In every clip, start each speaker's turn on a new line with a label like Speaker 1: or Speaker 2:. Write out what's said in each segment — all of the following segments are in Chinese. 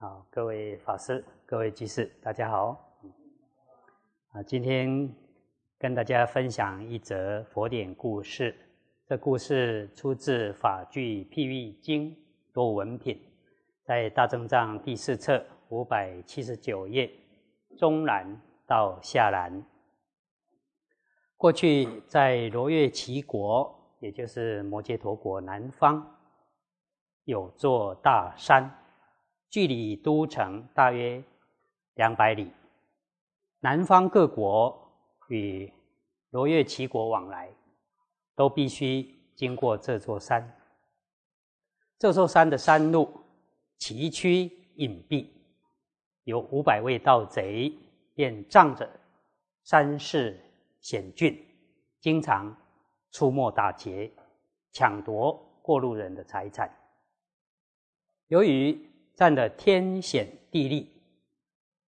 Speaker 1: 好，各位法师、各位居士，大家好。啊，今天跟大家分享一则佛典故事。这故事出自《法句譬喻经》多闻品，在大正藏第四册五百七十九页中南到下南。过去在罗越齐国，也就是摩羯陀国南方，有座大山。距离都城大约两百里，南方各国与罗越齐国往来，都必须经过这座山。这座山的山路崎岖隐蔽，有五百位盗贼便仗着山势险峻，经常出没打劫，抢夺过路人的财产。由于占的天险地利，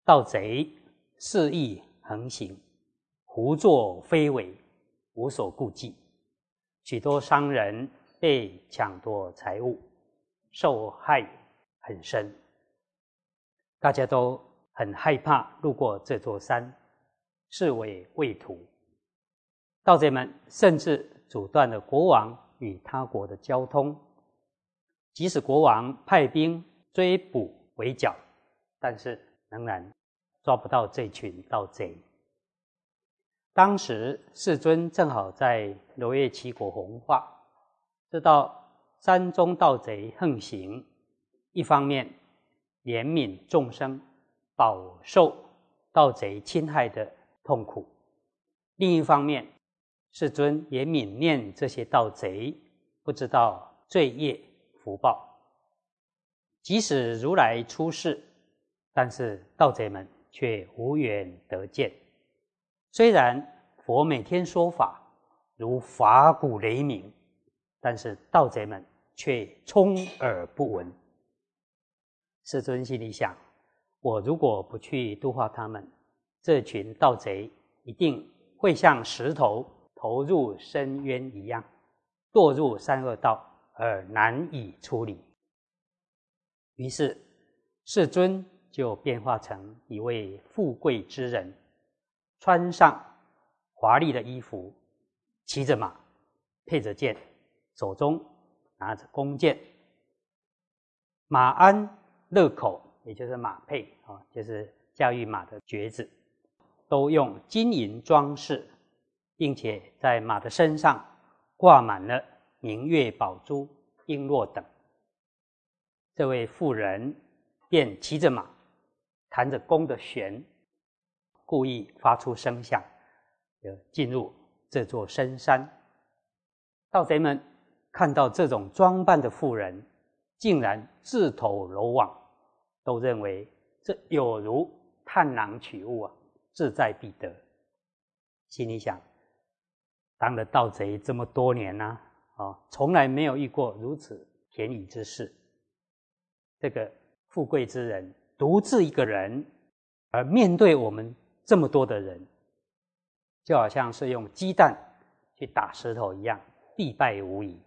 Speaker 1: 盗贼肆意横行，胡作非为，无所顾忌，许多商人被抢夺财物，受害很深。大家都很害怕路过这座山，视为畏途。盗贼们甚至阻断了国王与他国的交通，即使国王派兵。追捕围剿，但是仍然抓不到这群盗贼。当时世尊正好在罗越齐国弘化，知道山中盗贼横行，一方面怜悯众生饱受盗贼侵害的痛苦，另一方面世尊也悯念这些盗贼不知道罪业福报。即使如来出世，但是盗贼们却无缘得见。虽然佛每天说法如法鼓雷鸣，但是盗贼们却充耳不闻。世尊心里想：我如果不去度化他们，这群盗贼一定会像石头投入深渊一样，堕入三恶道而难以处理。于是，世尊就变化成一位富贵之人，穿上华丽的衣服，骑着马，配着剑，手中拿着弓箭。马鞍勒口，也就是马配啊，就是驾驭马的橛子，都用金银装饰，并且在马的身上挂满了明月宝珠、璎珞等。这位妇人便骑着马，弹着弓的弦，故意发出声响，就进入这座深山。盗贼们看到这种装扮的妇人，竟然自投罗网，都认为这有如探囊取物啊，志在必得。心里想：当了盗贼这么多年呢，啊，从来没有遇过如此便宜之事。这个富贵之人独自一个人，而面对我们这么多的人，就好像是用鸡蛋去打石头一样，必败无疑。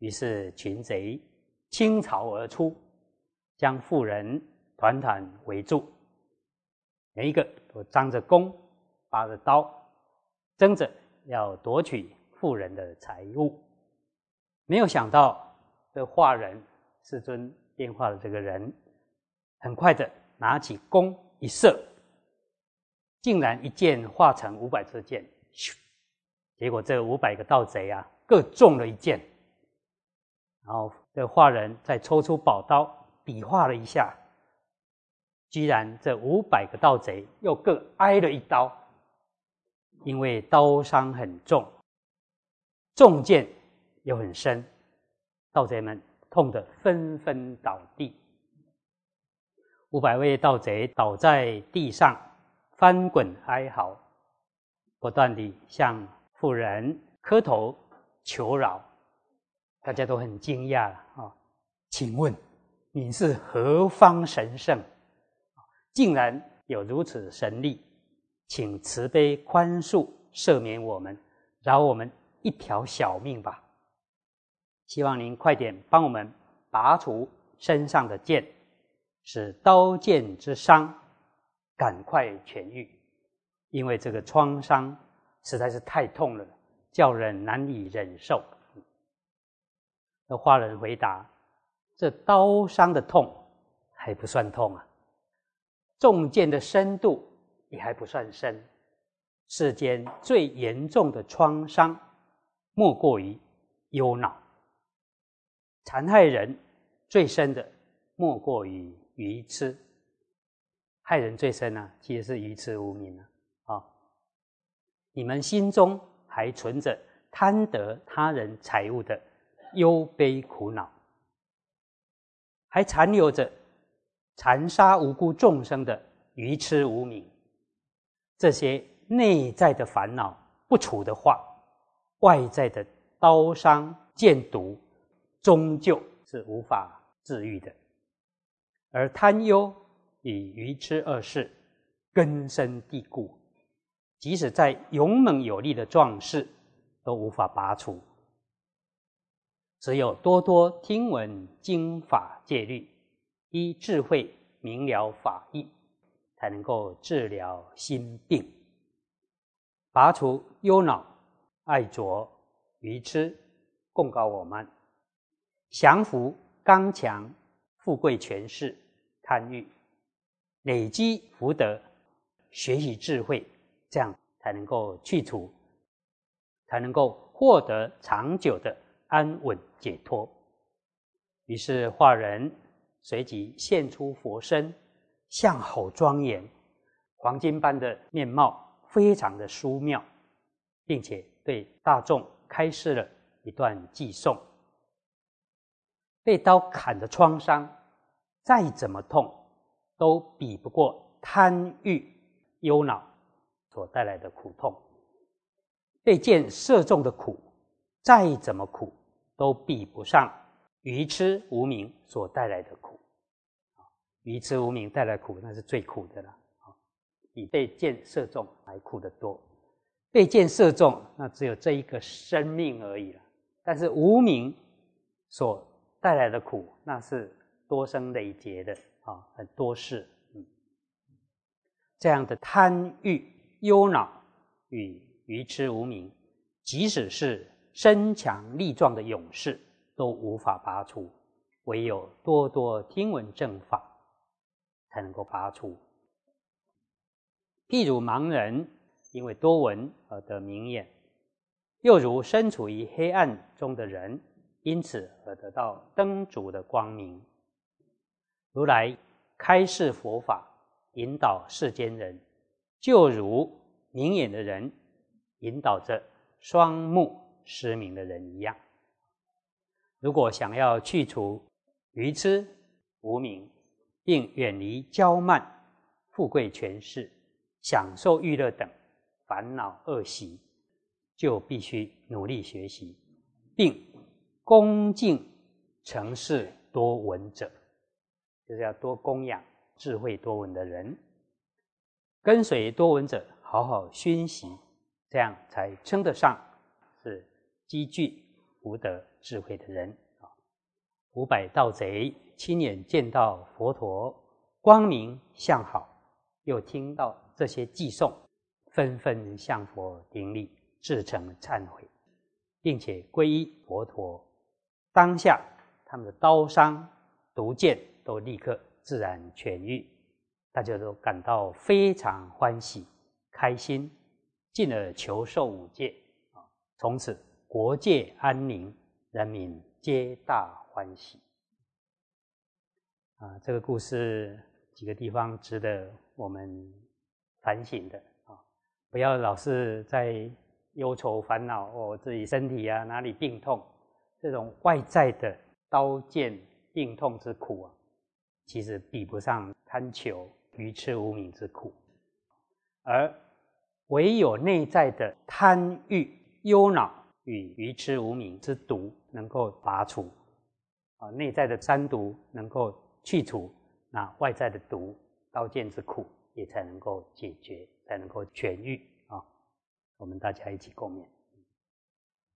Speaker 1: 于是群贼倾巢而出，将妇人团团围住，每一个都张着弓，拔着刀，争着要夺取妇人的财物。没有想到，这画人世尊。变化的这个人，很快的拿起弓一射，竟然一箭化成五百支箭，咻！结果这五百个盗贼啊，各中了一箭。然后这画人再抽出宝刀，比划了一下，居然这五百个盗贼又各挨了一刀，因为刀伤很重，中箭又很深，盗贼们。痛得纷纷倒地，五百位盗贼倒在地上，翻滚哀嚎，不断地向妇人磕头求饶。大家都很惊讶啊！请问你是何方神圣？竟然有如此神力，请慈悲宽恕，赦免我们，饶我们一条小命吧。希望您快点帮我们拔除身上的剑，使刀剑之伤赶快痊愈，因为这个创伤实在是太痛了，叫人难以忍受。那花人回答：“这刀伤的痛还不算痛啊，中箭的深度也还不算深。世间最严重的创伤，莫过于忧恼。残害人最深的，莫过于愚痴。害人最深呢，其实是愚痴无明啊！啊，你们心中还存着贪得他人财物的。”忧悲苦恼，还残留着残杀无辜众生的愚痴无明，这些内在的烦恼不除的话，外在的刀伤剑毒终究是无法治愈的。而贪忧与愚痴二事根深蒂固，即使在勇猛有力的壮士都无法拔除。只有多多听闻经法戒律，依智慧明了法义，才能够治疗心病，拔除忧恼、爱着、愚痴，供告我们，降服刚强、富贵、权势、贪欲，累积福德，学习智慧，这样才能够去除，才能够获得长久的。安稳解脱，于是化人随即现出佛身，相好庄严，黄金般的面貌，非常的殊妙，并且对大众开示了一段偈颂：被刀砍的创伤，再怎么痛，都比不过贪欲、忧恼所带来的苦痛；被箭射中的苦，再怎么苦。都比不上愚痴无明所带来的苦，愚痴无明带来苦，那是最苦的了，比被箭射中还苦得多。被箭射中，那只有这一个生命而已了。但是无明所带来的苦，那是多生累劫的啊，很多事。嗯，这样的贪欲、忧恼与愚痴无明，即使是。身强力壮的勇士都无法拔除，唯有多多听闻正法，才能够拔除。譬如盲人因为多闻而得明眼，又如身处于黑暗中的人，因此而得到灯烛的光明。如来开示佛法，引导世间人，就如明眼的人引导着双目。失明的人一样，如果想要去除愚痴、无明，并远离骄慢、富贵、权势、享受娱乐等烦恼恶习，就必须努力学习，并恭敬诚事多闻者，就是要多供养智慧多闻的人，跟随多闻者好好熏习，这样才称得上是。积聚福德智慧的人啊，五百盗贼亲眼见到佛陀光明相好，又听到这些寄送，纷纷向佛顶礼，至诚忏悔，并且皈依佛陀。当下他们的刀伤、毒箭都立刻自然痊愈，大家都感到非常欢喜、开心，进而求受五戒啊，从此。国界安宁，人民皆大欢喜。啊，这个故事几个地方值得我们反省的啊！不要老是在忧愁烦恼哦，自己身体啊哪里病痛，这种外在的刀剑病痛之苦啊，其实比不上贪求愚痴无明之苦，而唯有内在的贪欲忧恼。与愚痴无明之毒能够拔除，啊，内在的三毒能够去除，那外在的毒刀剑之苦也才能够解决，才能够痊愈啊！我们大家一起共勉。